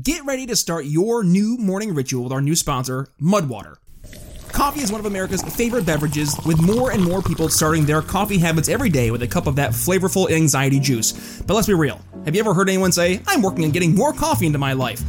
Get ready to start your new morning ritual with our new sponsor, Mudwater. Coffee is one of America's favorite beverages, with more and more people starting their coffee habits every day with a cup of that flavorful anxiety juice. But let's be real have you ever heard anyone say, I'm working on getting more coffee into my life?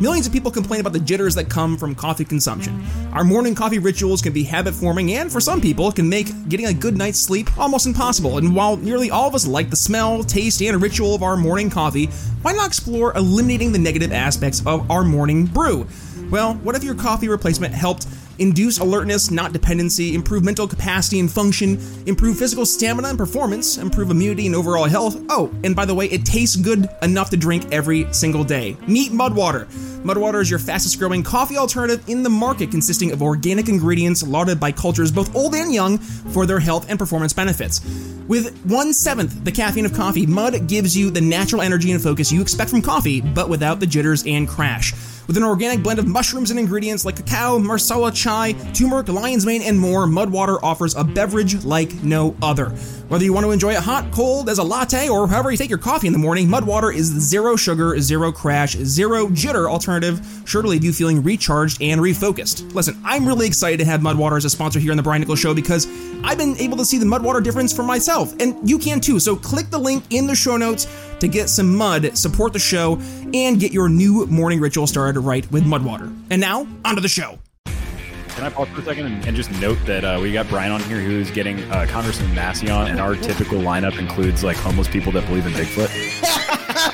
Millions of people complain about the jitters that come from coffee consumption. Our morning coffee rituals can be habit forming, and for some people, can make getting a good night's sleep almost impossible. And while nearly all of us like the smell, taste, and ritual of our morning coffee, why not explore eliminating the negative aspects of our morning brew? Well, what if your coffee replacement helped induce alertness, not dependency, improve mental capacity and function, improve physical stamina and performance, improve immunity and overall health. Oh, and by the way, it tastes good enough to drink every single day. Meet Mudwater. Mudwater is your fastest growing coffee alternative in the market, consisting of organic ingredients lauded by cultures both old and young for their health and performance benefits. With one seventh the caffeine of coffee, Mud gives you the natural energy and focus you expect from coffee, but without the jitters and crash. With an organic blend of mushrooms and ingredients like cacao, masala chai, turmeric, lion's mane, and more, Mudwater offers a beverage like no other. Whether you want to enjoy it hot, cold, as a latte, or however you take your coffee in the morning, Mudwater is the zero sugar, zero crash, zero jitter alternative, sure to leave you feeling recharged and refocused. Listen, I'm really excited to have Mudwater as a sponsor here on the Brian Nichols Show because I've been able to see the Mudwater difference for myself, and you can too. So click the link in the show notes to get some mud, support the show, and get your new morning ritual started right with Mudwater. And now, onto the show. Can I pause for a second and, and just note that uh, we got Brian on here who's getting uh, Congressman Massie on, and our typical lineup includes like homeless people that believe in Bigfoot.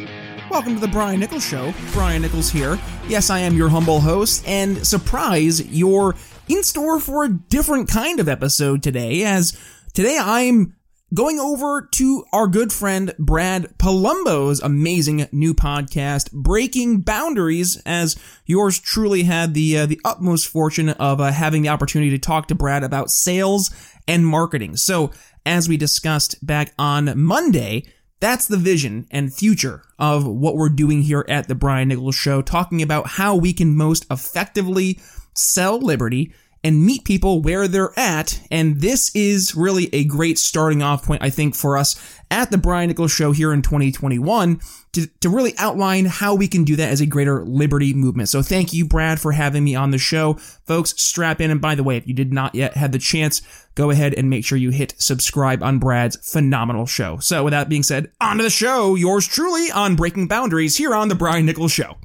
Welcome to the Brian Nichols Show. Brian Nichols here. Yes, I am your humble host, and surprise, you're in store for a different kind of episode today, as today I'm going over to our good friend Brad Polumbo's amazing new podcast, Breaking Boundaries, as yours truly had the uh, the utmost fortune of uh, having the opportunity to talk to Brad about sales and marketing. So, as we discussed back on Monday, that's the vision and future of what we're doing here at the Brian Nichols Show, talking about how we can most effectively sell liberty and meet people where they're at. And this is really a great starting off point, I think, for us at the Brian Nichols Show here in 2021 to, to really outline how we can do that as a greater liberty movement. So thank you, Brad, for having me on the show. Folks, strap in. And by the way, if you did not yet have the chance, go ahead and make sure you hit subscribe on Brad's phenomenal show. So with that being said, on to the show. Yours truly on Breaking Boundaries here on the Brian Nichols Show.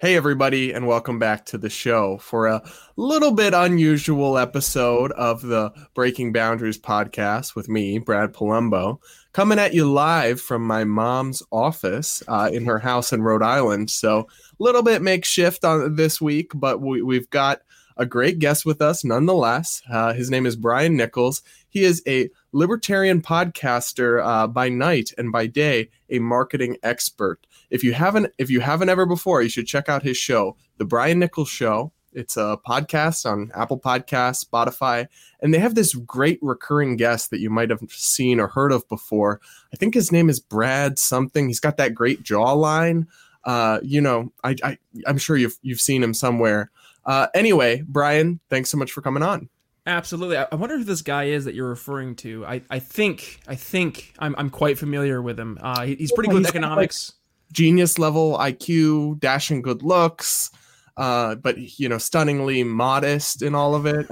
Hey, everybody, and welcome back to the show for a little bit unusual episode of the Breaking Boundaries podcast with me, Brad Polumbo, coming at you live from my mom's office uh, in her house in Rhode Island. So, a little bit makeshift on this week, but we, we've got a great guest with us nonetheless. Uh, his name is Brian Nichols. He is a libertarian podcaster uh, by night and by day, a marketing expert if you haven't if you haven't ever before, you should check out his show, The Brian Nichols Show. It's a podcast on Apple Podcasts, Spotify, and they have this great recurring guest that you might have seen or heard of before. I think his name is Brad something. He's got that great jawline. Uh, you know, I, I I'm sure you've you've seen him somewhere. Uh, anyway, Brian, thanks so much for coming on. Absolutely. I wonder who this guy is that you're referring to. I, I think I think I'm, I'm quite familiar with him. Uh, he's pretty good with economics genius level IQ, dashing good looks, uh, but you know, stunningly modest in all of it.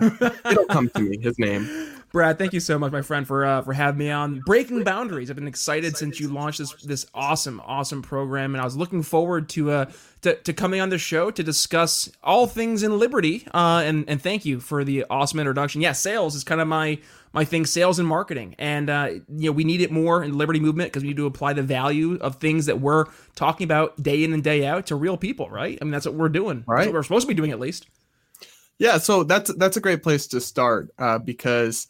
It'll come to me. His name. Brad, thank you so much, my friend, for uh, for having me on. Breaking boundaries. I've been excited since you launched this this awesome, awesome program, and I was looking forward to uh to, to coming on the show to discuss all things in liberty. Uh, and and thank you for the awesome introduction. Yeah, sales is kind of my my thing, sales and marketing, and uh, you know we need it more in the liberty movement because we need to apply the value of things that we're talking about day in and day out to real people, right? I mean that's what we're doing. Right, we're supposed to be doing at least. Yeah, so that's that's a great place to start uh, because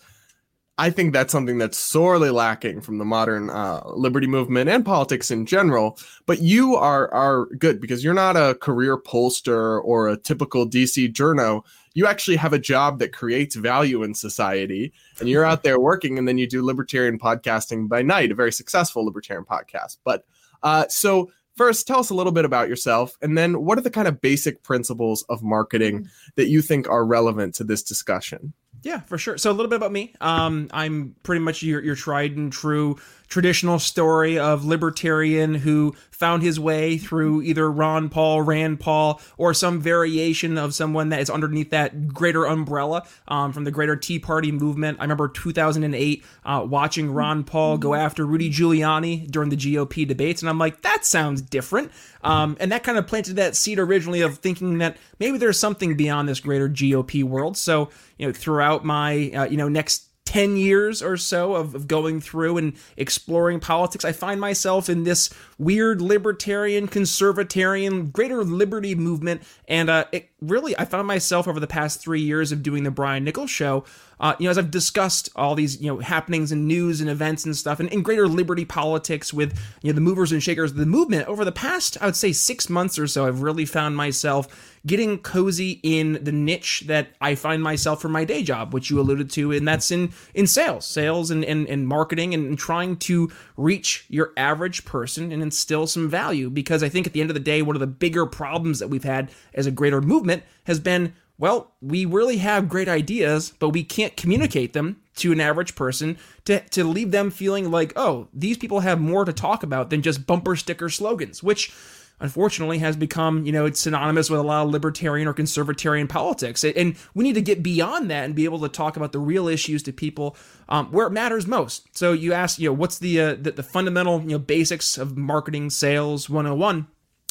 I think that's something that's sorely lacking from the modern uh, liberty movement and politics in general. But you are are good because you're not a career pollster or a typical DC journo. You actually have a job that creates value in society, and you're out there working. And then you do libertarian podcasting by night, a very successful libertarian podcast. But uh, so first tell us a little bit about yourself and then what are the kind of basic principles of marketing that you think are relevant to this discussion yeah, for sure. So a little bit about me. Um, I'm pretty much your, your tried and true traditional story of libertarian who found his way through either Ron Paul, Rand Paul, or some variation of someone that is underneath that greater umbrella um, from the greater Tea Party movement. I remember 2008 uh, watching Ron Paul go after Rudy Giuliani during the GOP debates, and I'm like, that sounds different. Um, and that kind of planted that seed originally of thinking that maybe there's something beyond this greater GOP world. So, you know, throughout my, uh, you know, next 10 years or so of, of, going through and exploring politics, I find myself in this weird libertarian, conservatarian, greater liberty movement. And uh, it really, I found myself over the past three years of doing the Brian Nichols show, uh, you know, as I've discussed all these, you know, happenings and news and events and stuff, and in greater liberty politics with, you know, the movers and shakers of the movement over the past, I would say, six months or so, I've really found myself getting cozy in the niche that I find myself for my day job, which you alluded to, and that's in in sales, sales and and, and marketing, and, and trying to reach your average person and instill some value. Because I think at the end of the day, one of the bigger problems that we've had as a greater movement has been well, we really have great ideas, but we can't communicate them to an average person to, to leave them feeling like, oh, these people have more to talk about than just bumper sticker slogans, which unfortunately has become, you know, it's synonymous with a lot of libertarian or conservatarian politics. And we need to get beyond that and be able to talk about the real issues to people um, where it matters most. So you ask, you know, what's the, uh, the, the fundamental, you know, basics of marketing sales 101?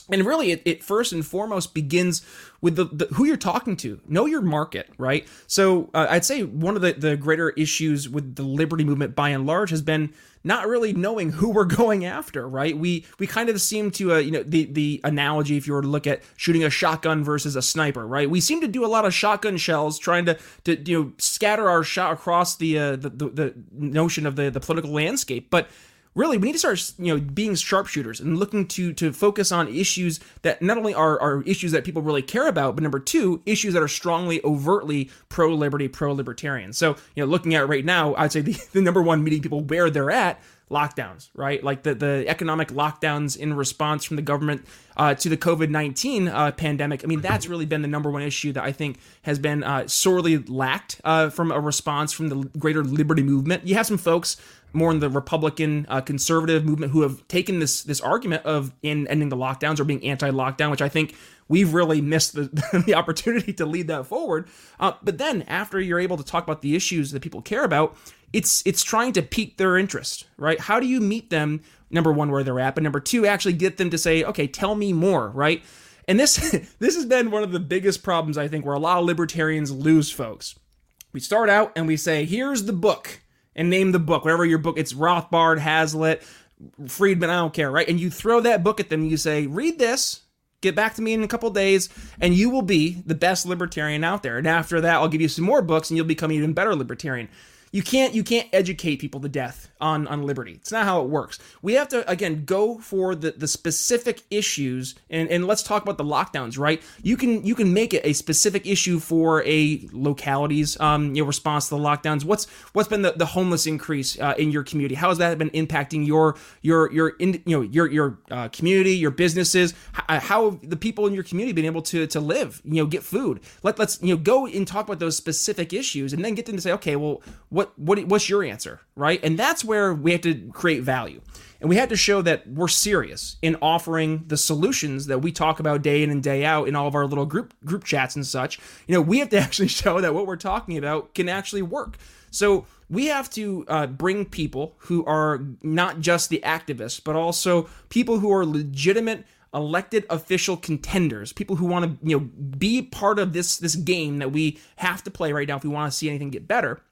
And really, it, it first and foremost begins with the, the, who you're talking to. Know your market, right? So uh, I'd say one of the, the greater issues with the liberty movement by and large has been not really knowing who we're going after, right? We we kind of seem to, uh, you know, the the analogy if you were to look at shooting a shotgun versus a sniper, right? We seem to do a lot of shotgun shells, trying to to you know scatter our shot across the uh, the, the the notion of the the political landscape, but really we need to start you know being sharpshooters and looking to to focus on issues that not only are, are issues that people really care about but number two issues that are strongly overtly pro-liberty pro-libertarian so you know looking at right now i'd say the, the number one meeting people where they're at lockdowns, right? Like the, the economic lockdowns in response from the government uh, to the COVID 19 uh, pandemic. I mean, that's really been the number one issue that I think has been uh, sorely lacked uh, from a response from the greater liberty movement. You have some folks more in the Republican uh, conservative movement who have taken this this argument of in ending the lockdowns or being anti-lockdown, which I think we've really missed the, the opportunity to lead that forward. Uh, but then after you're able to talk about the issues that people care about, it's it's trying to pique their interest, right? How do you meet them? Number one, where they're at, but number two, actually get them to say, okay, tell me more, right? And this this has been one of the biggest problems I think where a lot of libertarians lose folks. We start out and we say, here's the book and name the book, whatever your book, it's Rothbard, Hazlitt, Friedman, I don't care, right? And you throw that book at them you say, read this, get back to me in a couple days, and you will be the best libertarian out there. And after that, I'll give you some more books and you'll become an even better libertarian you can't you can't educate people to death on on liberty. It's not how it works. We have to again go for the the specific issues and and let's talk about the lockdowns right? You can you can make it a specific issue for a locality's um response to the lockdowns. What's what's been the, the homeless increase uh, in your community? How has that been impacting your your your in, you know your your uh, community your businesses? How, how have the people in your community been able to to live you know get food? Let, let's you know go and talk about those specific issues and then get them to say okay well what what what's your answer, right? And that's where we have to create value. And we have to show that we're serious in offering the solutions that we talk about day in and day out in all of our little group group chats and such. You know, we have to actually show that what we're talking about can actually work. So we have to uh, bring people who are not just the activists, but also people who are legitimate elected official contenders, people who want to you know be part of this this game that we have to play right now if we want to see anything get better.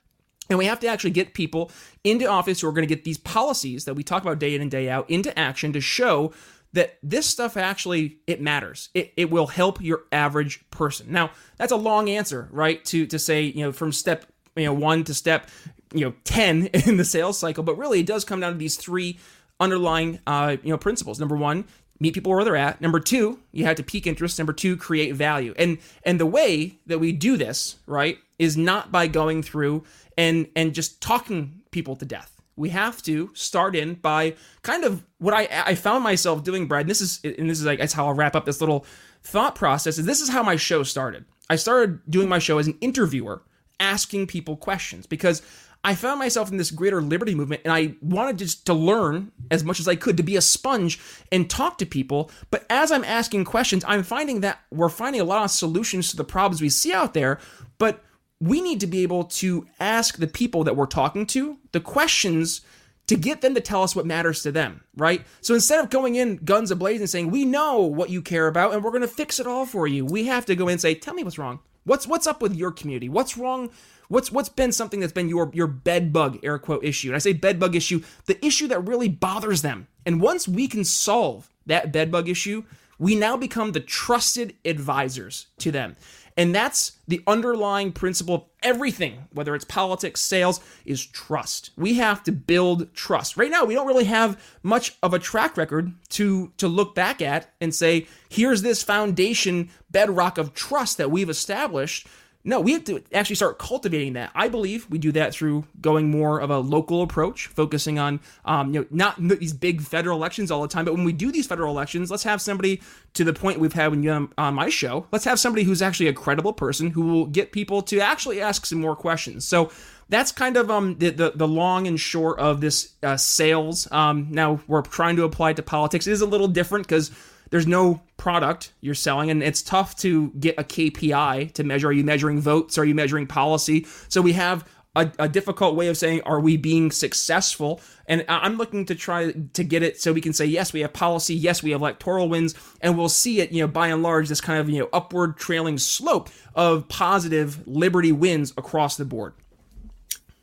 And we have to actually get people into office who are going to get these policies that we talk about day in and day out into action to show that this stuff actually it matters. It, it will help your average person. Now, that's a long answer, right? To to say, you know, from step you know one to step you know 10 in the sales cycle but really it does come down to these three underlying uh, you know principles number one meet people where they're at number two you have to pique interest number two create value and and the way that we do this right is not by going through and and just talking people to death we have to start in by kind of what I I found myself doing, Brad. And this is and this is like that's how I'll wrap up this little thought process. Is this is how my show started? I started doing my show as an interviewer, asking people questions because I found myself in this greater liberty movement and I wanted just to learn as much as I could to be a sponge and talk to people. But as I'm asking questions, I'm finding that we're finding a lot of solutions to the problems we see out there, but we need to be able to ask the people that we're talking to the questions to get them to tell us what matters to them, right? So instead of going in guns ablaze and saying, "We know what you care about and we're going to fix it all for you." We have to go in and say, "Tell me what's wrong. What's what's up with your community? What's wrong What's what's been something that's been your your bed bug air quote issue? And I say bed bug issue, the issue that really bothers them. And once we can solve that bed bug issue, we now become the trusted advisors to them. And that's the underlying principle of everything, whether it's politics, sales, is trust. We have to build trust. Right now, we don't really have much of a track record to, to look back at and say, here's this foundation bedrock of trust that we've established no, we have to actually start cultivating that. I believe we do that through going more of a local approach, focusing on, um, you know, not these big federal elections all the time, but when we do these federal elections, let's have somebody to the point we've had when you um, on my show. Let's have somebody who's actually a credible person who will get people to actually ask some more questions. So that's kind of um the the, the long and short of this uh, sales. Um, now we're trying to apply it to politics. It is a little different because there's no product you're selling and it's tough to get a KPI to measure. Are you measuring votes? Are you measuring policy? So we have a, a, difficult way of saying are we being successful and i'm looking to try to get it so we can say yes we have policy yes we have electoral wins and we'll see it you know by and large this kind of you know upward trailing slope of positive liberty wins across the board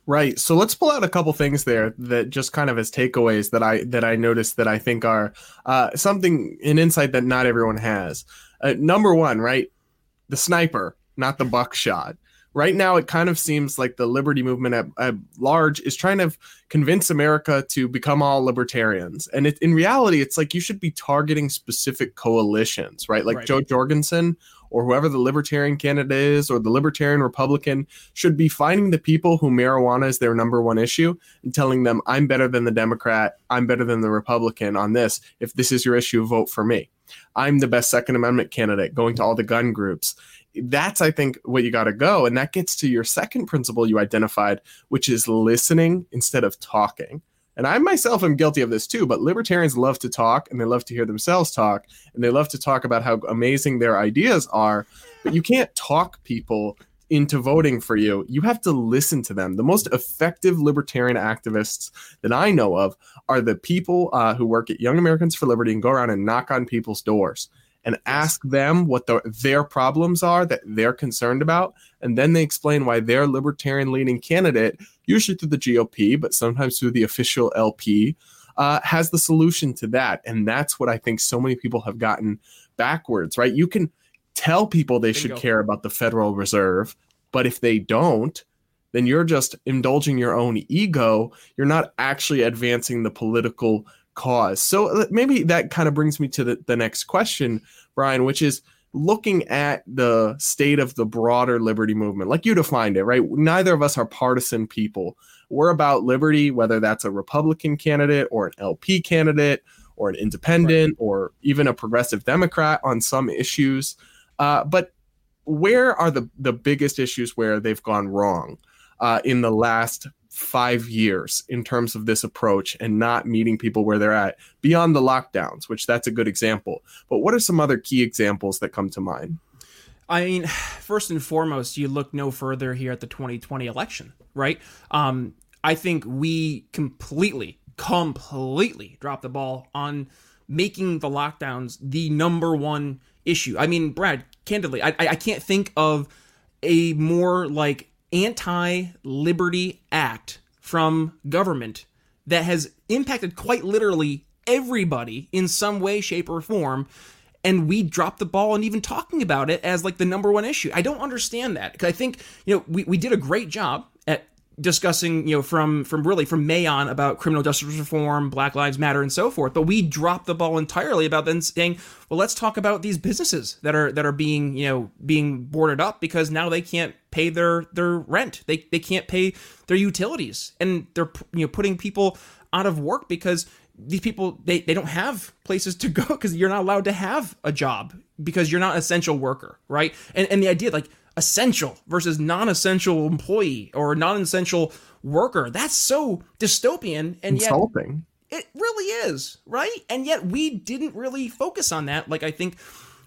Right. So let's pull out a couple things there that just kind of as takeaways that I that I noticed that I think are uh, something an insight that not everyone has. Uh, number one, right, the sniper, not the buckshot. Right now, it kind of seems like the liberty movement at, at large is trying to convince America to become all libertarians. And it, in reality, it's like you should be targeting specific coalitions, right? Like right. Jo Jorgensen or whoever the libertarian candidate is or the libertarian republican should be finding the people who marijuana is their number one issue and telling them i'm better than the democrat. I'm better than the republican on this. If this is your issue vote for me. I'm the best second amendment candidate going to all the gun groups. That's i think what you got to go and that gets to your second principle you identified which is listening instead of talking and I myself am guilty of this too, but libertarians love to talk and they love to hear themselves talk and they love to talk about how amazing their ideas are. But you can't talk people into voting for you. You have to listen to them. The most effective libertarian activists that I know of are the people uh, who work at Young Americans for Liberty and go around and knock on people's doors and ask them what the, their problems are that they're concerned about. And then they explain why their libertarian leaning candidate, usually through the GOP, but sometimes through the official LP, uh, has the solution to that. And that's what I think so many people have gotten backwards, right? You can tell people they should care about the Federal Reserve, but if they don't, then you're just indulging your own ego. You're not actually advancing the political cause. So uh, maybe that kind of brings me to the, the next question, Brian, which is looking at the state of the broader liberty movement, like you defined it, right? Neither of us are partisan people. We're about liberty, whether that's a Republican candidate or an LP candidate or an independent right. or even a progressive Democrat on some issues. Uh, but where are the, the biggest issues where they've gone wrong uh, in the last five years in terms of this approach and not meeting people where they're at beyond the lockdowns, which that's a good example. But what are some other key examples that come to mind? I mean, first and foremost, you look no further here at the 2020 election, right? Um, I think we completely, completely dropped the ball on making the lockdowns the number one issue. I mean, Brad, candidly, I, I can't think of a more like anti liberty act from government that has impacted quite literally everybody in some way, shape, or form. And we dropped the ball and even talking about it as like the number one issue. I don't understand that because I think, you know, we, we did a great job discussing, you know, from from really from May on about criminal justice reform, Black Lives Matter, and so forth. But we dropped the ball entirely about then saying, well, let's talk about these businesses that are that are being, you know, being boarded up because now they can't pay their their rent. They they can't pay their utilities, and they're you know putting people out of work because these people they, they don't have places to go because you're not allowed to have a job because you're not an essential worker right and and the idea like essential versus non-essential employee or non-essential worker. That's so dystopian and insulting. Yet it really is, right? And yet we didn't really focus on that like I think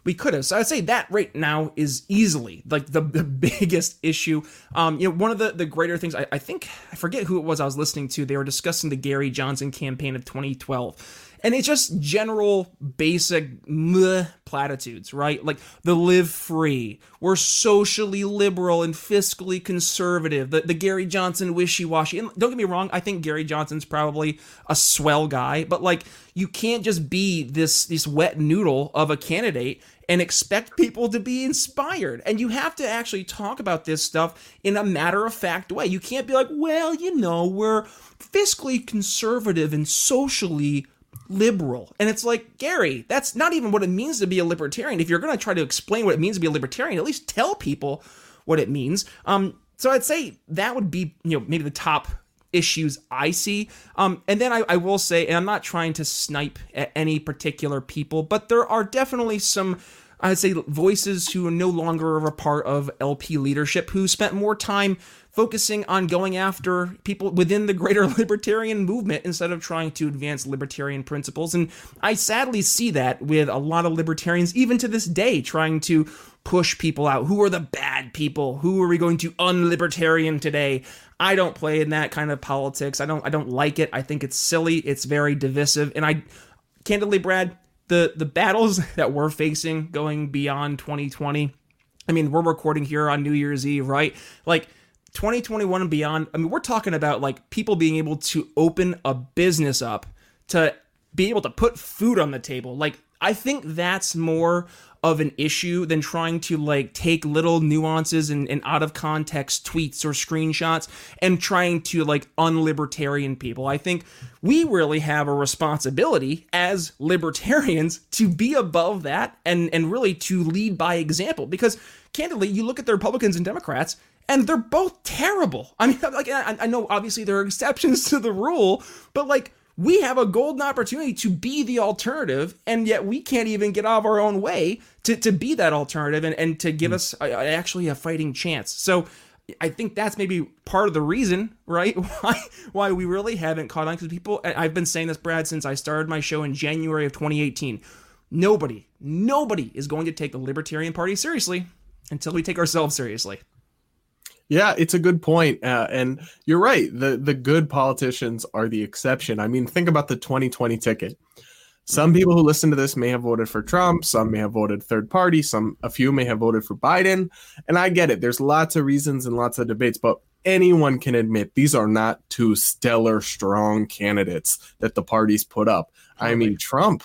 we could have. So I'd say that right now is easily like the, the biggest issue. Um, you know, one of the, the greater things I, I think I forget who it was I was listening to. They were discussing the Gary Johnson campaign of 2012 and it's just general basic meh platitudes, right? Like the live free, we're socially liberal and fiscally conservative, the, the Gary Johnson wishy washy. And don't get me wrong, I think Gary Johnson's probably a swell guy, but like you can't just be this this wet noodle of a candidate and expect people to be inspired. And you have to actually talk about this stuff in a matter of fact way. You can't be like, well, you know, we're fiscally conservative and socially liberal. And it's like, Gary, that's not even what it means to be a libertarian. If you're going to try to explain what it means to be a libertarian, at least tell people what it means. Um, so I'd say that would be, you know, maybe the top issues I see. Um, and then I, I will say, and I'm not trying to snipe at any particular people, but there are definitely some I'd say voices who are no longer a part of LP leadership who spent more time focusing on going after people within the greater libertarian movement instead of trying to advance libertarian principles. And I sadly see that with a lot of libertarians, even to this day, trying to push people out. Who are the bad people? Who are we going to unlibertarian today? I don't play in that kind of politics. I don't I don't like it. I think it's silly. It's very divisive. And I candidly, Brad, the the battles that we're facing going beyond 2020. I mean, we're recording here on New Year's Eve, right? Like 2021 and beyond, I mean, we're talking about like people being able to open a business up to be able to put food on the table. Like, I think that's more of an issue than trying to like take little nuances and, and out of context tweets or screenshots and trying to like unlibertarian people. I think we really have a responsibility as libertarians to be above that and and really to lead by example because candidly you look at the Republicans and Democrats and they're both terrible. I mean, like I, I know obviously there are exceptions to the rule, but like we have a golden opportunity to be the alternative, and yet we can't even get out of our own way to, to be that alternative and, and to give mm. us a, a, actually a fighting chance. So I think that's maybe part of the reason, right? Why why we really haven't caught on because people. I've been saying this, Brad, since I started my show in January of 2018. Nobody, nobody is going to take the Libertarian Party seriously until we take ourselves seriously. Yeah, it's a good point. Uh, and you're right. The the good politicians are the exception. I mean, think about the 2020 ticket. Some people who listen to this may have voted for Trump, some may have voted third party, some a few may have voted for Biden, and I get it. There's lots of reasons and lots of debates, but anyone can admit these are not two stellar strong candidates that the parties put up. I mean, Trump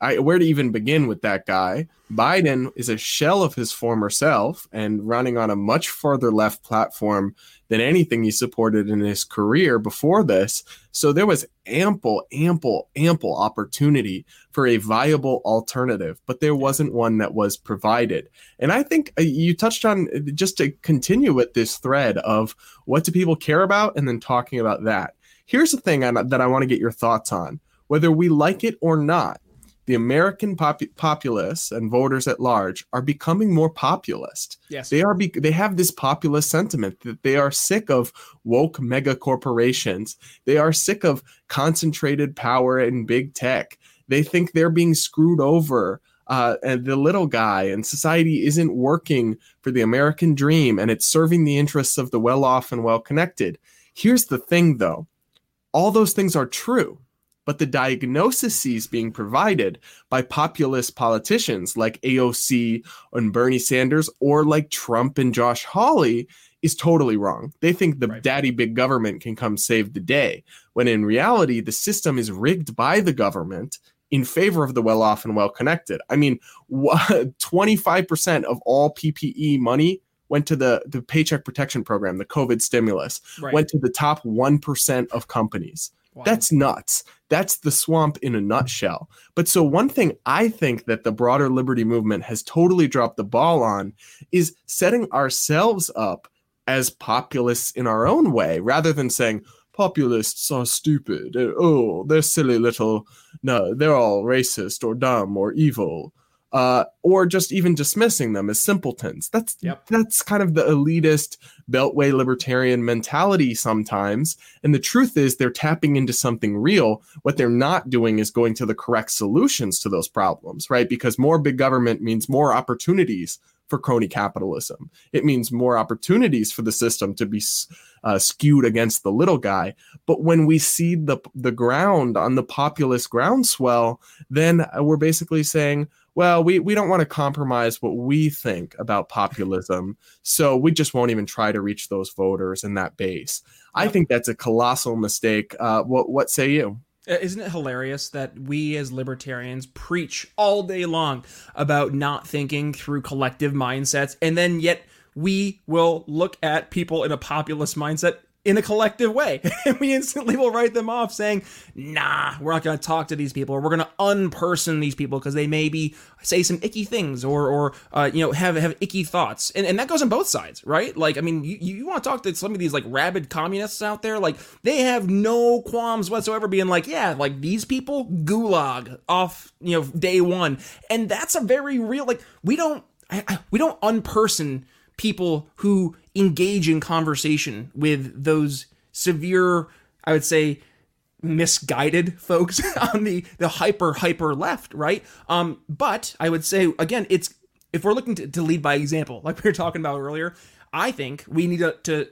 I, where to even begin with that guy? Biden is a shell of his former self and running on a much further left platform than anything he supported in his career before this. So there was ample, ample, ample opportunity for a viable alternative, but there wasn't one that was provided. And I think uh, you touched on uh, just to continue with this thread of what do people care about and then talking about that. Here's the thing that I want to get your thoughts on. Whether we like it or not, the American pop- populace and voters at large are becoming more populist. Yes, they are. Be- they have this populist sentiment that they are sick of woke mega corporations. They are sick of concentrated power in big tech. They think they're being screwed over. Uh, and the little guy and society isn't working for the American dream and it's serving the interests of the well off and well connected. Here's the thing though all those things are true but the diagnoses being provided by populist politicians like AOC and Bernie Sanders or like Trump and Josh Hawley is totally wrong. They think the right. daddy big government can come save the day, when in reality, the system is rigged by the government in favor of the well off and well connected. I mean, 25% of all PPE money went to the the paycheck protection program, the COVID stimulus, Right. went to the top 1% of companies. That's nuts. That's the swamp in a nutshell. But so, one thing I think that the broader liberty movement has totally dropped the ball on is setting ourselves up as populists in our own way rather than saying, populists are stupid. Oh, they're silly little, no, they're all racist or dumb or evil. Uh, or just even dismissing them as simpletons. That's Yep. that's kind of the elitist beltway libertarian mentality sometimes. And the truth is, they're tapping into something real. What they're not doing is going to the correct solutions to those problems, right? Because more big government means more opportunities for crony capitalism. It means more opportunities for the system to be uh, skewed against the little guy. But when we cede the the ground on the populist groundswell, then we're basically saying, well, we, we don't want to compromise what we think about populism, so we just won't even try to reach those voters and that base. I think that's a colossal mistake. Uh, what what say you? Isn't it hilarious that we as libertarians preach all day long about not thinking through collective mindsets, and then yet we will look at people in a populist mindset in a collective way, and we instantly will write them off, saying, "Nah, we're not going to talk to these people, or we're going to unperson these people because they maybe say some icky things, or or uh, you know have have icky thoughts," and and that goes on both sides, right? Like, I mean, you you want to talk to some of these like rabid communists out there, like they have no qualms whatsoever being like, yeah, like these people gulag off, you know, day one, and that's a very real like we don't I, I, we don't unperson people who engage in conversation with those severe, I would say, misguided folks on the the hyper hyper left, right? Um, but I would say again, it's if we're looking to, to lead by example, like we were talking about earlier, I think we need to, to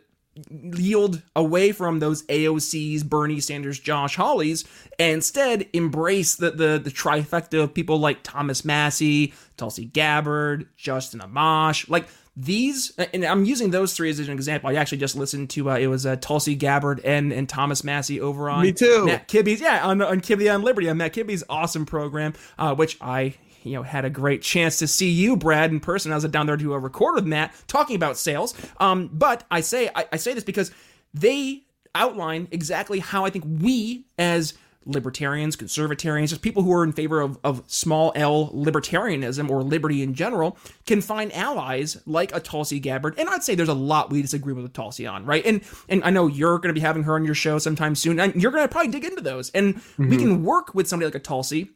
yield away from those AOCs, Bernie Sanders, Josh Hawleys, and instead embrace the, the the trifecta of people like Thomas Massie, Tulsi Gabbard, Justin Amash, like these. And I'm using those three as an example. I actually just listened to uh, it was uh, Tulsi Gabbard and and Thomas Massie over on Me too. Matt Kibbe's yeah on on Kibbe on Liberty on Matt Kibbe's awesome program, uh, which I you know had a great chance to see you Brad in person. I was down there to uh, record with Matt talking about sales. Um, but I say I, I say this because they outline exactly how I think we as libertarians, conservatarians, just people who are in favor of, of small L libertarianism or liberty in general, can find allies like a Tulsi Gabbard. And I'd say there's a lot we disagree with Tulsi on, right? And and I know you're going to be having her on your show sometime soon, and you're going to probably dig into those. And we mm-hmm. can work with somebody like a Tulsi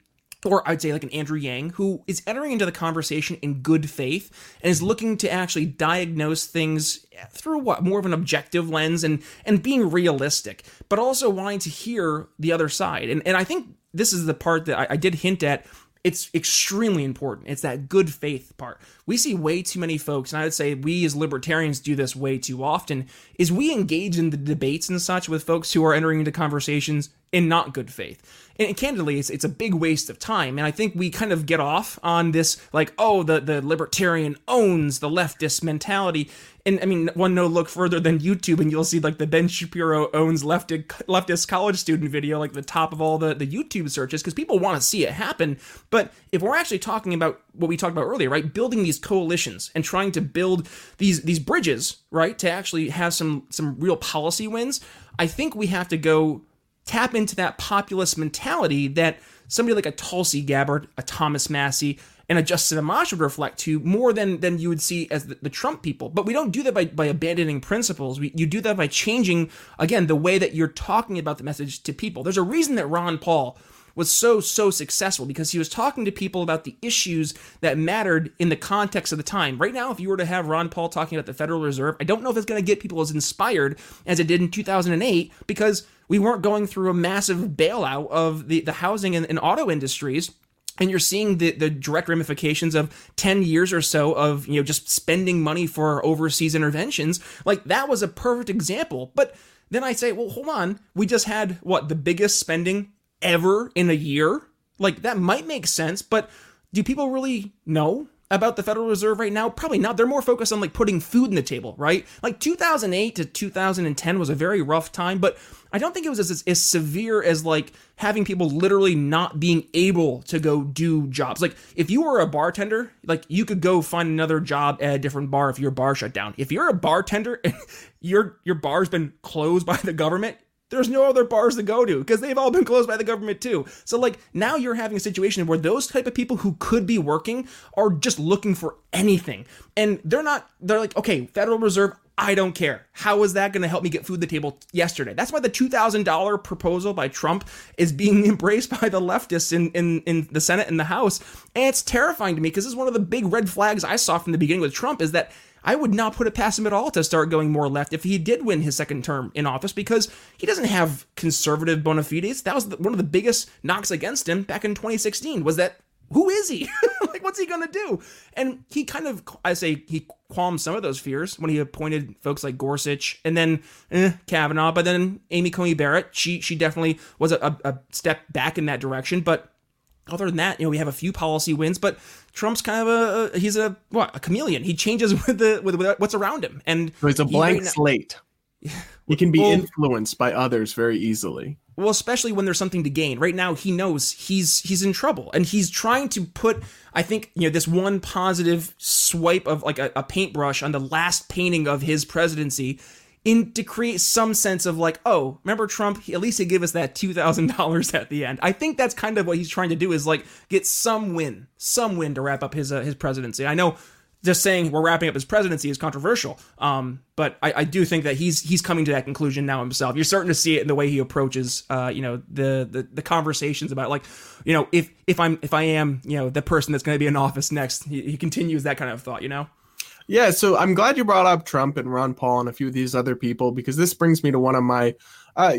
or I'd say like an Andrew Yang, who is entering into the conversation in good faith and is looking to actually diagnose things through what more of an objective lens and and being realistic, but also wanting to hear the other side. And and I think this is the part that I, I did hint at. It's extremely important. It's that good faith part. We see way too many folks, and I would say we as libertarians do this way too often, is we engage in the debates and such with folks who are entering into conversations in not good faith. And candidly, it's, it's a big waste of time. And I think we kind of get off on this, like, oh, the, the libertarian owns the leftist mentality. And I mean, one no look further than YouTube, and you'll see like the Ben Shapiro owns leftist, leftist college student video, like the top of all the, the YouTube searches, because people want to see it happen. But if we're actually talking about what we talked about earlier, right, building these coalitions and trying to build these these bridges, right, to actually have some some real policy wins, I think we have to go tap into that populist mentality that somebody like a Tulsi Gabbard, a Thomas Massie, and a Justin Amash would reflect to more than than you would see as the, the Trump people. But we don't do that by, by abandoning principles. We, you do that by changing, again, the way that you're talking about the message to people. There's a reason that Ron Paul was so so successful because he was talking to people about the issues that mattered in the context of the time. Right now, if you were to have Ron Paul talking about the Federal Reserve, I don't know if it's going to get people as inspired as it did in 2008 because we weren't going through a massive bailout of the, the housing and, and auto industries. And you're seeing the, the direct ramifications of 10 years or so of you know just spending money for overseas interventions. Like that was a perfect example. But then i say well hold on. We just had what the biggest spending ever in a year like that might make sense but do people really know about the Federal Reserve right now? Probably not. They're more focused on like putting food in the table, right? Like 2008 to 2010 was a very rough time, but I don't think it was as, as severe as like having people literally not being able to go do jobs. Like if you were a bartender, like you could go find another job at a different bar if your bar shut down. If you're a bartender and your your bar's been closed by the government, there's no other bars to go to because they've all been closed by the government too. So like now you're having a situation where those type of people who could be working are just looking for anything. And they're not they're like, "Okay, Federal Reserve, I don't care. How is that going to help me get food to the table yesterday? That's why the $2,000 proposal by Trump is being embraced by the leftists in, in, in the Senate and the House. And it's terrifying to me because this is one of the big red flags I saw from the beginning with Trump is that I would not put it past him at all to start going more left if he did win his second term in office because he doesn't have conservative bona fides. That was one of the biggest knocks against him back in 2016 was that who is he? like, what's he going to do? And he kind of, I say, he calmed some of those fears when he appointed folks like Gorsuch and then eh, Kavanaugh. But then Amy Coney Barrett, she she definitely was a, a step back in that direction. But other than that, you know, we have a few policy wins, but Trump's kind of a, a he's a what a chameleon. He changes with the with, with what's around him, and so it's a blank he, slate. He can be well, influenced by others very easily. Well, especially when there's something to gain. Right now, he knows he's he's in trouble, and he's trying to put, I think, you know, this one positive swipe of like a, a paintbrush on the last painting of his presidency in to create some sense of like, oh, remember Trump? He, at least he gave us that two thousand dollars at the end. I think that's kind of what he's trying to do is like get some win, some win to wrap up his uh, his presidency. I know just saying we're wrapping up his presidency is controversial, um, but I, I, do think that he's he's coming to that conclusion now himself. You're starting to see it in the way he approaches, uh, you know, the, the the conversations about like, you know, if if I'm if I am, you know, the person that's going to be in office next, he, he continues that kind of thought, you know. Yeah, so I'm glad you brought up Trump and Ron Paul and a few of these other people because this brings me to one of my. Uh,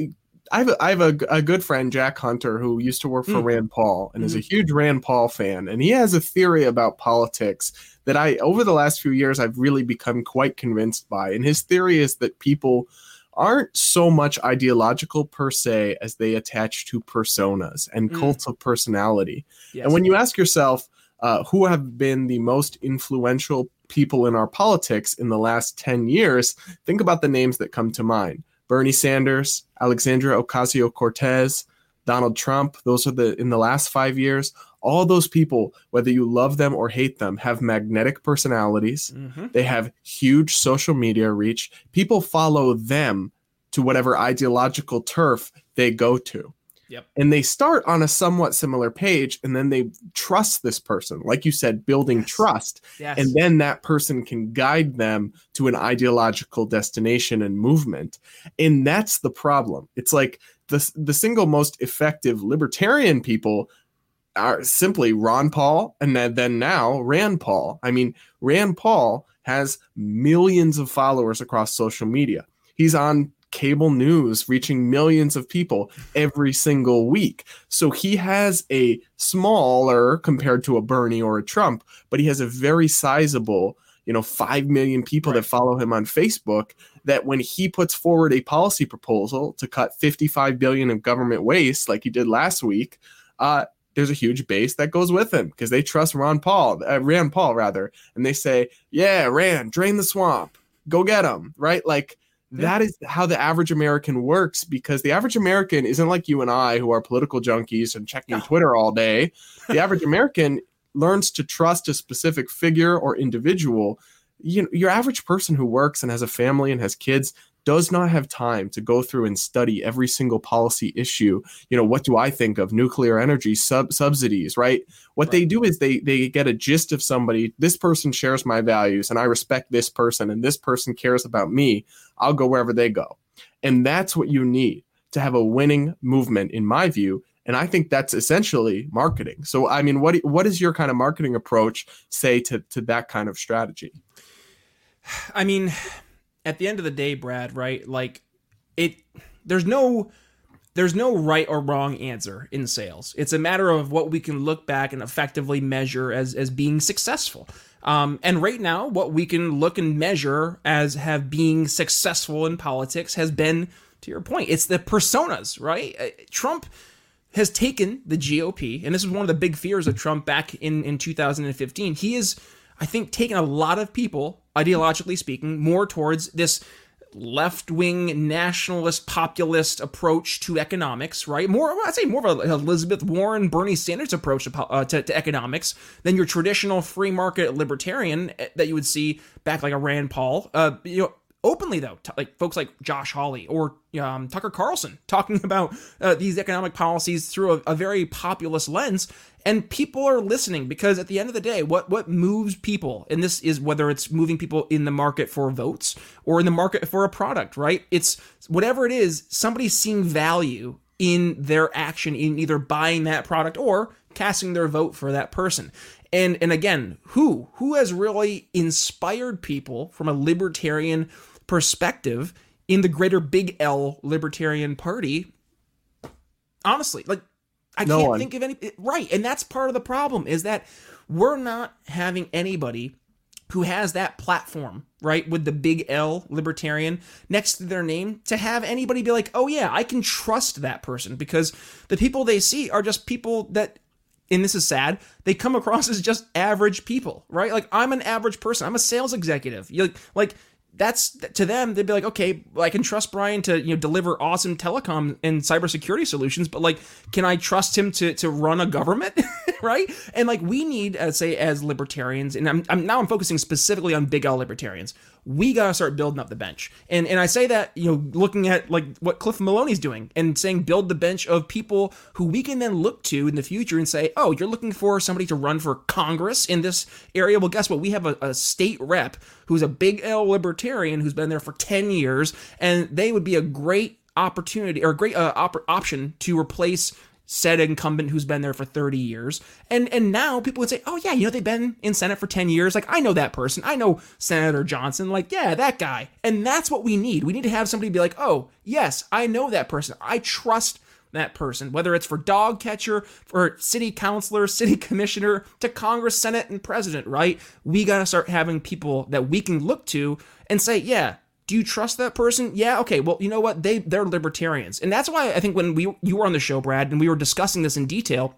I have, a, I have a, a good friend, Jack Hunter, who used to work for mm. Rand Paul and mm-hmm. is a mm-hmm. huge Rand Paul fan. And he has a theory about politics that I, over the last few years, I've really become quite convinced by. And his theory is that people aren't so much ideological per se as they attach to personas and mm. cults of personality. Yes. And when you ask yourself, uh, who have been the most influential people in our politics in the last 10 years, think about the names that come to mind Bernie Sanders, Alexandria Ocasio Cortez, Donald Trump. Those are the, in the last five years, all those people, whether you love them or hate them, have magnetic personalities. Mm-hmm. They have huge social media reach. People follow them to whatever ideological turf they go to. Yep. And they start on a somewhat similar page and then they trust this person. Like you said, building yes. trust. Yes. And then that person can guide them to an ideological destination and movement. And that's the problem. It's like the, the single most effective libertarian people are simply Ron Paul and then now Rand Paul. I mean, Rand Paul has millions of followers across social media. He's on cable news reaching millions of people every single week. So he has a smaller compared to a Bernie or a Trump, but he has a very sizable, you know, 5 million people right. that follow him on Facebook that when he puts forward a policy proposal to cut 55 billion of government waste like he did last week, uh there's a huge base that goes with him because they trust Ron Paul, uh, Rand Paul rather, and they say, "Yeah, Rand, drain the swamp, go get him." Right? Like that is how the average American works because the average American isn't like you and I who are political junkies and checking no. Twitter all day. The average American learns to trust a specific figure or individual. You know, your average person who works and has a family and has kids does not have time to go through and study every single policy issue. You know, what do I think of nuclear energy sub- subsidies, right? What right. they do is they they get a gist of somebody, this person shares my values and I respect this person and this person cares about me. I'll go wherever they go. And that's what you need to have a winning movement in my view and I think that's essentially marketing. So I mean what what is your kind of marketing approach say to to that kind of strategy? I mean, at the end of the day, Brad, right? Like it there's no there's no right or wrong answer in sales. It's a matter of what we can look back and effectively measure as as being successful. Um, and right now, what we can look and measure as have being successful in politics has been, to your point, it's the personas, right? Uh, Trump has taken the GOP, and this was one of the big fears of Trump back in in 2015. He is I think, taken a lot of people, ideologically speaking, more towards this left wing nationalist populist approach to economics, right? More, I'd say more of a Elizabeth Warren, Bernie Sanders approach to, uh, to, to, economics than your traditional free market libertarian eh, that you would see back like a Rand Paul. Uh, you know, openly though, t- like folks like Josh Hawley or um, Tucker Carlson talking about uh, these economic policies through a, a, very populist lens, and people are listening because at the end of the day, what what moves people, and this is whether it's moving people in the market for votes or in the market for a product, right? It's whatever it is, somebody's seeing value in their action in either buying that product or casting their vote for that person. And and again, who who has really inspired people from a libertarian perspective in the greater big L libertarian party. Honestly, like I no can't one. think of any right, and that's part of the problem is that we're not having anybody who has that platform, right, with the big L libertarian next to their name to have anybody be like, "Oh yeah, I can trust that person" because the people they see are just people that and this is sad, they come across as just average people, right? Like I'm an average person. I'm a sales executive. You like, like that's to them they'd be like okay i can trust brian to you know deliver awesome telecom and cybersecurity solutions but like can i trust him to to run a government right? And like we need uh, say as libertarians and I'm, I'm now i'm focusing specifically on big l libertarians we gotta start building up the bench. And and i say that you know looking at like what cliff maloney's doing and saying build the bench of people who we can then look to in the future and say oh you're looking for somebody to run for congress in this area. Well guess what? We have a, a state rep who's a big l libertarian who's been there for 10 years and they would be a great opportunity or a great uh, op- option to replace said incumbent who's been there for 30 years. And and now people would say, "Oh yeah, you know they've been in Senate for 10 years. Like I know that person. I know Senator Johnson. Like, yeah, that guy." And that's what we need. We need to have somebody be like, "Oh, yes, I know that person. I trust that person, whether it's for dog catcher, for city councilor, city commissioner, to Congress, Senate, and president, right? We got to start having people that we can look to and say, yeah, do you trust that person? Yeah, okay. Well, you know what? They they're libertarians. And that's why I think when we you were on the show, Brad, and we were discussing this in detail,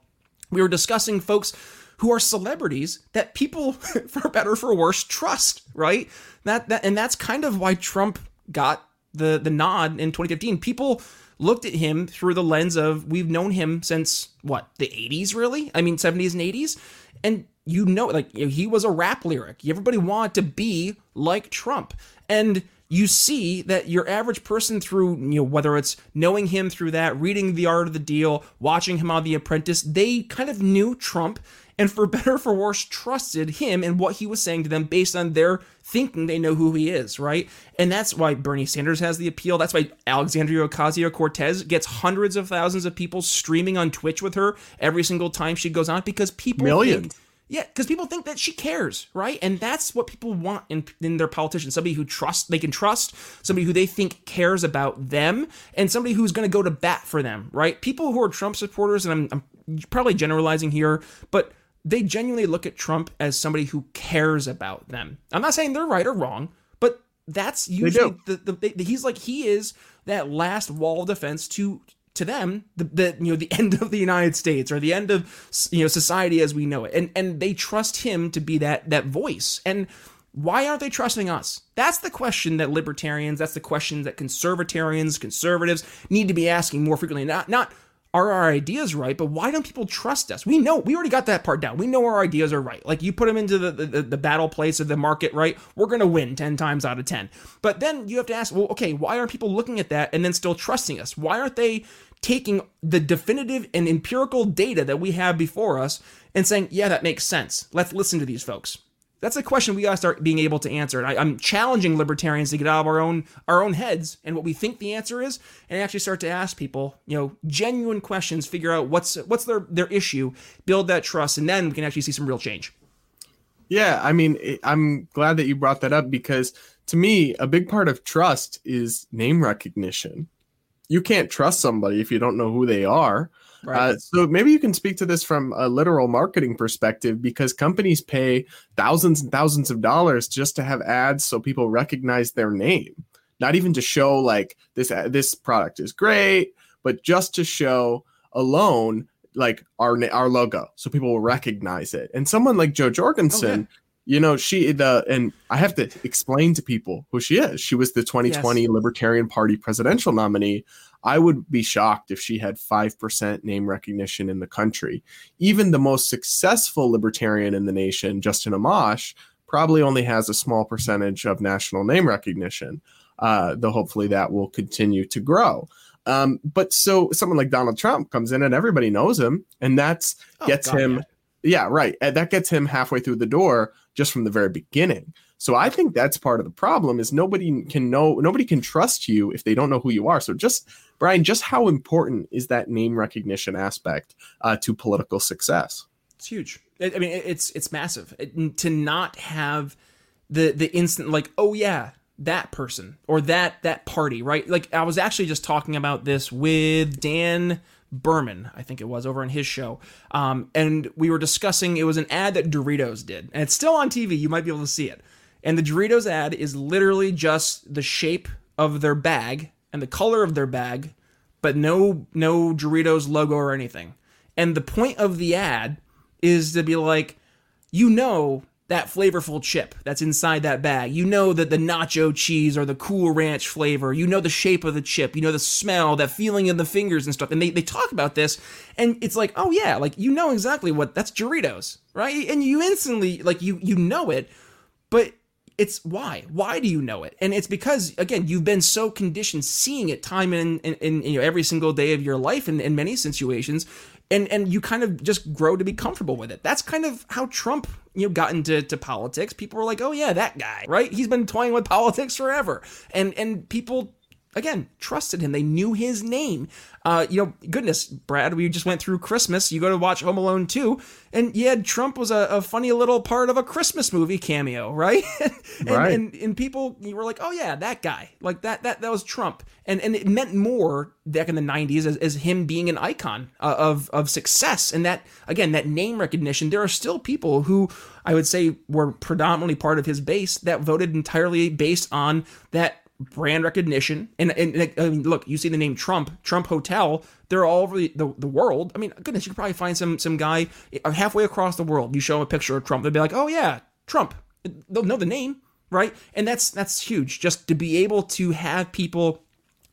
we were discussing folks who are celebrities that people for better for worse trust, right? That that and that's kind of why Trump got the the nod in 2015. People looked at him through the lens of we've known him since what, the 80s really? I mean 70s and 80s. And you know like he was a rap lyric. Everybody wanted to be like Trump. And you see that your average person through you know whether it's knowing him through that reading the art of the deal watching him on the apprentice they kind of knew trump and for better for worse trusted him and what he was saying to them based on their thinking they know who he is right? And that's why bernie sanders has the appeal. That's why alexandria ocasio-cortez gets hundreds of thousands of people streaming on twitch with her every single time she goes on because people millions. think, yeah, because people think that she cares, right? And that's what people want in, in their politicians somebody who trust they can trust, somebody who they think cares about them, and somebody who's going to go to bat for them, right? People who are Trump supporters, and I'm, I'm probably generalizing here, but they genuinely look at Trump as somebody who cares about them. I'm not saying they're right or wrong, but that's usually the, the, the, he's like he is that last wall of defense to to them the, the you know the end of the United States or the end of you know society as we know it. And and they trust him to be that that voice. And why aren't they trusting us? That's the question that libertarians that's the question that conservatarians conservatives need to be asking more frequently. Not not are our ideas right but why don't people trust us? We know we already got that part down. We know our ideas are right. Like you put them into the the, the battle place of the market right? We're going to win 10 times out of 10 but then you have to ask well okay why aren't people looking at that and then still trusting us? Why aren't they taking the definitive and empirical data that we have before us and saying yeah that makes sense. Let's listen to these folks that's a question we gotta start being able to answer. And I, am challenging libertarians to get out of our own our own heads and what we think the answer is, and actually start to ask people, you know, genuine questions, figure out what's what's their their issue, build that trust, and then we can actually see some real change. Yeah, I mean, I'm glad that you brought that up because to me, a big part of trust is name recognition. You can't trust somebody if you don't know who they are. Right. Uh, so maybe you can speak to this from a literal marketing perspective because companies pay thousands and thousands of dollars just to have ads so people recognize their name. Not even to show like this uh, this product is great, but just to show alone like our our logo so people will recognize it. And someone like Jo Jorgensen, oh, yeah. You know she the and i have to explain to people who she is. She was the 2020 yes. libertarian party presidential nominee. I would be shocked if she had 5% name recognition in the country. Even the most successful libertarian in the nation justin amash probably only has a small percentage of national name recognition. Uh, though hopefully that will continue to grow. Um, but so someone like donald trump comes in and everybody knows him and that's oh, gets God, him yeah. yeah right. That gets him halfway through the door just from the very beginning. So I think that's part of the problem is nobody can know nobody can trust you if they don't know who you are. So just Brian, just how important is that name recognition aspect uh, to political success? It's huge. I mean, it's it's massive it, to not have the the instant like, oh yeah, that person or that that party, right? Like I was actually just talking about this with Dan Behrman, I think it was, over on his show. Um, and we were discussing, it was an ad that Doritos did. And it's still on TV. You might be able to see it. And the Doritos ad is literally just the shape of their bag and the color of their bag, but no no Doritos logo or anything. And the point of the ad is to be like, you know that flavorful chip that's inside that bag. You know that the nacho cheese or the cool ranch flavor. You know the shape of the chip. You know the smell, that feeling in the fingers and stuff. And they, they talk about this, and it's like, oh yeah, like you know exactly what that's Doritos, right? And you instantly like you you know it, but it's why why do you know it and it's because again you've been so conditioned seeing it time in in, in you know every single day of your life in, in many situations and and you kind of just grow to be comfortable with it. That's kind of how Trump you know got into to politics. People were like, "Oh yeah, that guy, right? He's been toying with politics forever," and and people again trusted him. They knew his name. Uh, you know, goodness, Brad, we just went through Christmas. You go to watch Home Alone 2, and yeah, Trump was a, a funny little part of a Christmas movie cameo, right? and, right. And, and people you were like, oh yeah, that guy, like that that that was Trump, and and it meant more back in the 90s as, as him being an icon uh, of of success, and that again that name recognition. There are still people who I would say were predominantly part of his base that voted entirely based on that brand recognition. And, and, and I mean, look, you see the name Trump, Trump Hotel. They're all over the, the, the, world. I mean, goodness, you could probably find some some guy uh, halfway across the world. You show him a picture of Trump, they'll be like, "Oh yeah, Trump." They'll know the name, right? And that's that's huge. Just to be able to have people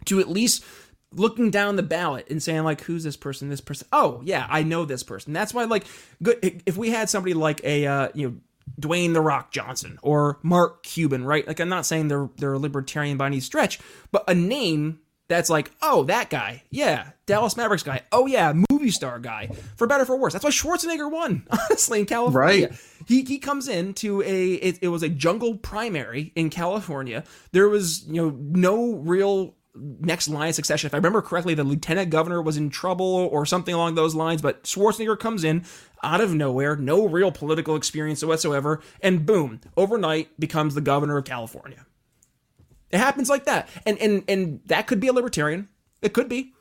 to at least looking down the ballot and saying like who's this person this person oh yeah i know this person that's why like good if we had somebody like a uh, you know Dwayne the Rock Johnson or Mark Cuban, right? Like I'm not saying they're they're a libertarian by any stretch, but a name that's like, oh, that guy, yeah, Dallas Mavericks guy, oh yeah, movie star guy, for better for worse. That's why Schwarzenegger won, honestly, in California. Right. He he comes into a it, it was a jungle primary in California. There was you know no real next line of succession. If I remember correctly, the lieutenant governor was in trouble or something along those lines, but Schwarzenegger comes in out of nowhere, no real political experience whatsoever, and boom, overnight becomes the governor of California. It happens like that. And and and that could be a libertarian. It could be.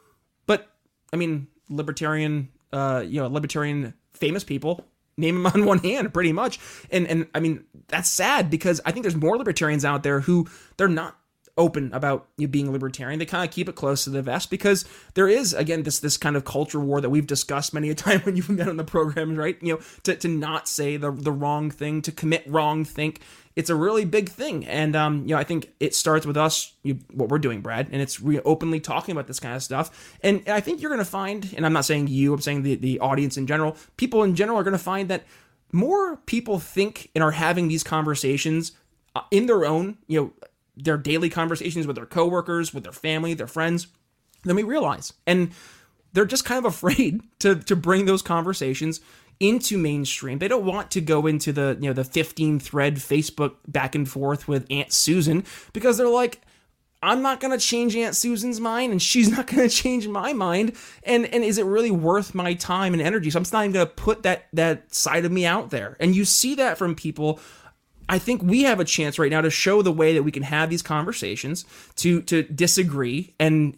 But I mean, libertarian uh, you know, libertarian famous people name them on one hand pretty much. And and I mean, that's sad because I think there's more libertarians out there who they're not open about you being libertarian. They kind of keep it close to the vest because there is again this this kind of culture war that we've discussed many a time when you've been on the program, right? You know, to, to not say the the wrong thing, to commit wrong think. It's a really big thing, and um, you know, I think it starts with us, you, what we're doing, Brad, and it's re- openly talking about this kind of stuff. And, and I think you're going to find, and I'm not saying you, I'm saying the the audience in general, people in general are going to find that more people think and are having these conversations uh, in their own, you know, their daily conversations with their coworkers, with their family, their friends, than we realize. And they're just kind of afraid to to bring those conversations into mainstream. They don't want to go into the, you know, the 15 thread Facebook back and forth with Aunt Susan because they're like I'm not going to change Aunt Susan's mind and she's not going to change my mind and and is it really worth my time and energy? So I'm not even going to put that that side of me out there. And you see that from people I think we have a chance right now to show the way that we can have these conversations, to to disagree, and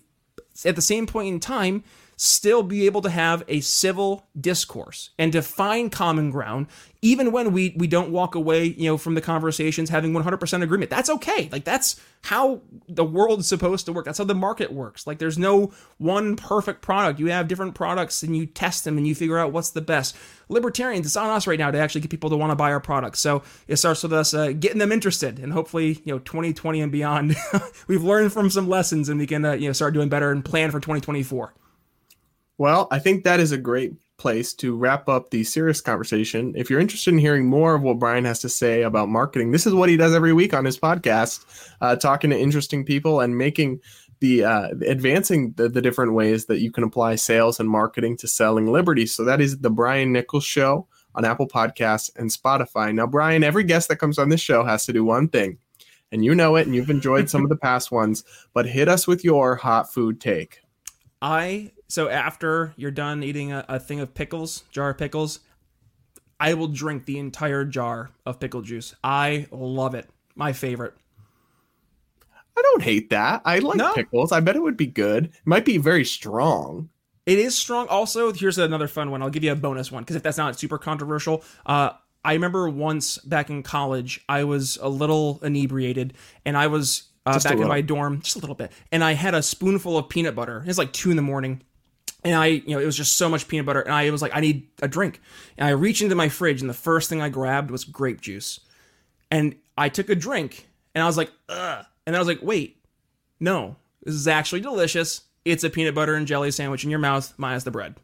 at the same point in time, still be able to have a civil discourse and to find common ground even when we we don't walk away you know from the conversations having 100% agreement. That's okay. Like that's how the world's supposed to work. That's how the market works. Like there's no one perfect product. You have different products and you test them and you figure out what's the best. Libertarians it's on us right now to actually get people to want to buy our products. So it starts with us uh, getting them interested and hopefully you know 2020 and beyond we've learned from some lessons and we can uh, you know start doing better and plan for 2024 well, I think that is a great place to wrap up the serious conversation. If you're interested in hearing more of what Brian has to say about marketing, this is what he does every week on his podcast, uh, talking to interesting people and making the uh, advancing the, the different ways that you can apply sales and marketing to selling liberty. So that is the Brian Nichols Show on Apple Podcasts and Spotify. Now, Brian, every guest that comes on this show has to do one thing, and you know it, and you've enjoyed some of the past ones, but hit us with your hot food take. I so after you're done eating a, a thing of pickles, jar of pickles, I will drink the entire jar of pickle juice. I love it. My favorite. I don't hate that. I like no. pickles. I bet it would be good. It might be very strong. It is strong. Also, here's another fun one. I'll give you a bonus one because if that's not super controversial, uh, I remember once back in college, I was a little inebriated and I was uh, back in my dorm, just a little bit, and I had a spoonful of peanut butter. It's like two in the morning, and I, you know, it was just so much peanut butter, and I was like, I need a drink. And I reached into my fridge, and the first thing I grabbed was grape juice, and I took a drink, and I was like, ugh, and I was like, wait, no, this is actually delicious. It's a peanut butter and jelly sandwich in your mouth, minus the bread.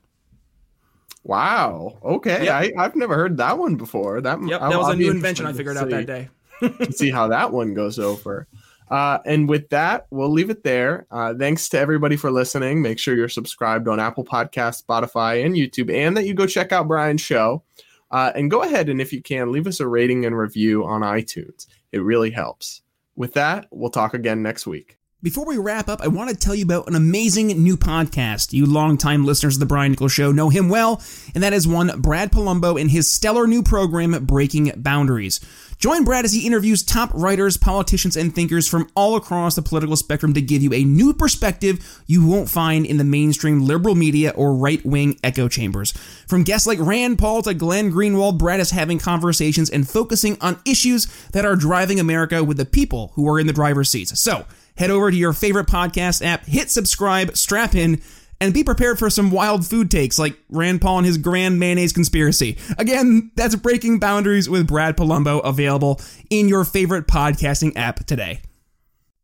Wow. Okay. Yep. I, have never heard that one before. That, yep, that was I'll a new invention I figured out that day. see how that one goes over. Uh, and with that, we'll leave it there. Uh, thanks to everybody for listening. Make sure you're subscribed on Apple Podcast, Spotify, and YouTube, and that you go check out Brian's show. Uh, and go ahead and if you can, leave us a rating and review on iTunes. It really helps. With that, we'll talk again next week. Before we wrap up, I want to tell you about an amazing new podcast. You longtime listeners of The Brian Nichols Show know him well, and that is one Brad Polumbo and his stellar new program, Breaking Boundaries. Join Brad as he interviews top writers, politicians, and thinkers from all across the political spectrum to give you a new perspective you won't find in the mainstream liberal media or right wing echo chambers. From guests like Rand Paul to Glenn Greenwald, Brad is having conversations and focusing on issues that are driving America with the people who are in the driver's seats. So, head over to your favorite podcast app, hit subscribe, strap in, and be prepared for some wild food takes like Rand Paul and his grand mayonnaise conspiracy. Again, that's Breaking Boundaries with Brad Polumbo available in your favorite podcasting app today.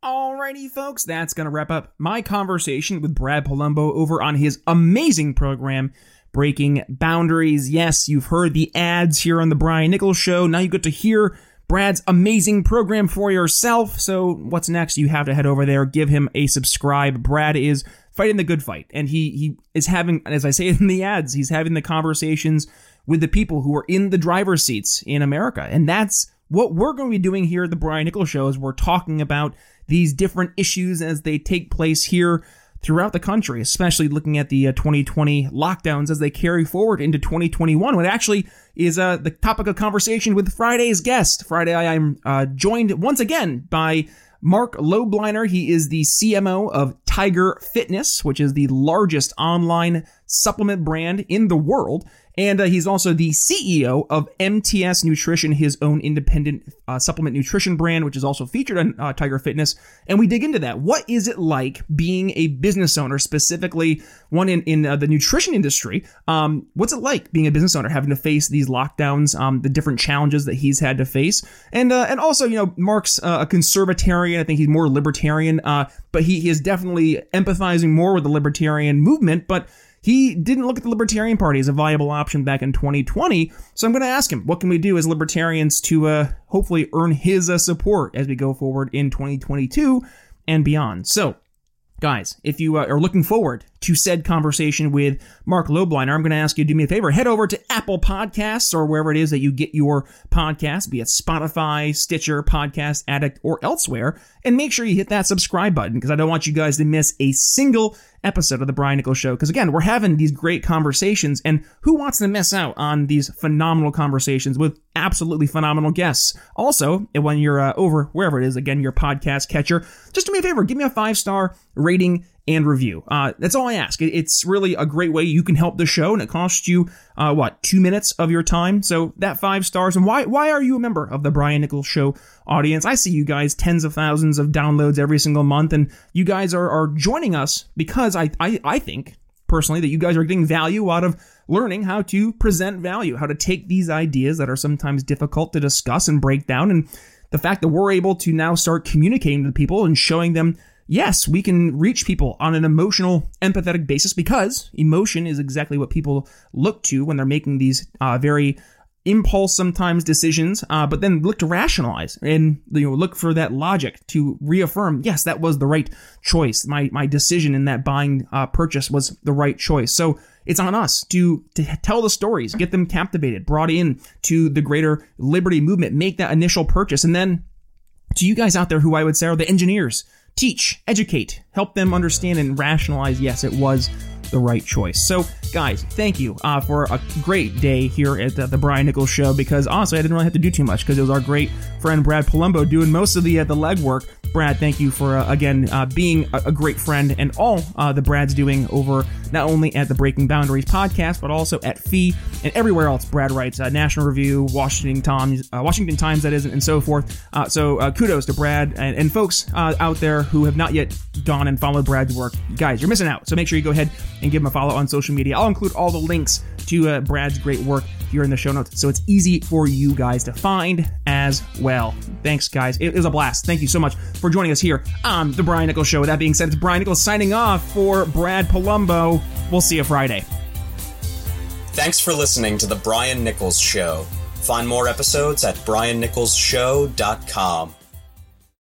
Alrighty, folks, that's going to wrap up my conversation with Brad Polumbo over on his amazing program, Breaking Boundaries. Yes, you've heard the ads here on The Brian Nichols Show. Now you get to hear Brad's amazing program for yourself. So, what's next? You have to head over there, give him a subscribe. Brad is fighting the good fight, and he he is having, as I say in the ads, he's having the conversations with the people who are in the driver's seats in America, and that's what we're going to be doing here at the Brian Nichols Show. Is we're talking about these different issues as they take place here throughout the country, especially looking at the uh, 2020 lockdowns as they carry forward into 2021, what actually is uh, the topic of conversation with Friday's guest. Friday, I am uh, joined once again by Marc Lobliner. He is the CMO of Tiger Fitness, which is the largest online supplement brand in the world. And uh, he's also the CEO of MTS Nutrition, his own independent uh, supplement nutrition brand, which is also featured on uh, Tiger Fitness. And we dig into that. What is it like being a business owner, specifically one in, in uh, the nutrition industry? Um, what's it like being a business owner, having to face these lockdowns, um, the different challenges that he's had to face? And uh, and also, you know, Marc's uh, a conservatarian. I think he's more libertarian, but he, he is definitely empathizing more with the libertarian movement. But he didn't look at the Libertarian Party as a viable option back in 2020. So I'm going to ask him, what can we do as libertarians to uh, hopefully earn his uh, support as we go forward in 2022 and beyond? So, guys, if you uh, are looking forward to said conversation with Marc Lobliner, I'm going to ask you to do me a favor. Head over to Apple Podcasts or wherever it is that you get your podcast, be it Spotify, Stitcher, Podcast Addict, or elsewhere, and make sure you hit that subscribe button because I don't want you guys to miss a single episode of the Brian Nichols Show. Because again, we're having these great conversations, and who wants to miss out on these phenomenal conversations with absolutely phenomenal guests? Also, when you're uh, over wherever it is, again, your podcast catcher, just do me a favor, give me a five star rating and review. Uh, that's all I ask. It's really a great way you can help the show, and it costs you uh, what two minutes of your time. So that five stars. And why why are you a member of the Brian Nichols Show audience? I see you guys tens of thousands of downloads every single month, and you guys are are joining us because I I, I think personally that you guys are getting value out of learning how to present value, how to take these ideas that are sometimes difficult to discuss and break down, and the fact that we're able to now start communicating to people and showing them yes, we can reach people on an emotional, empathetic basis because emotion is exactly what people look to when they're making these uh, very impulse sometimes decisions, uh, but then look to rationalize and you know look for that logic to reaffirm. Yes, that was the right choice. My my decision in that buying uh, purchase was the right choice. So it's on us to to tell the stories, get them captivated, brought in to the greater liberty movement, make that initial purchase, and then to you guys out there who I would say are the engineers teach, educate, help them understand and rationalize. Yes, it was the right choice. So, guys, thank you uh, for a great day here at the, the, Brian Nichols Show. Because honestly, I didn't really have to do too much because it was our great friend Brad Polumbo doing most of the uh, the legwork. Brad, thank you for uh, again uh, being a, a, great friend and all uh, the Brad's doing over not only at the Breaking Boundaries podcast but also at Fee and everywhere else. Brad writes uh, National Review, Washington Times, Washington Times, that isn't and so forth. so kudos to Brad and, and folks out there who have not yet gone and followed Brad's work. Guys, you're missing out. So make sure you go ahead and give him a follow on social media. I'll include all the links to uh, Brad's great work here in the show notes, so it's easy for you guys to find as well. Thanks, guys. It was a blast. Thank you so much for joining us here on the Brian Nichols Show. With that being said, it's Brian Nichols signing off for Brad Polumbo. We'll see you Friday. Thanks for listening to the Brian Nichols Show. Find more episodes at briannicholsshow.com.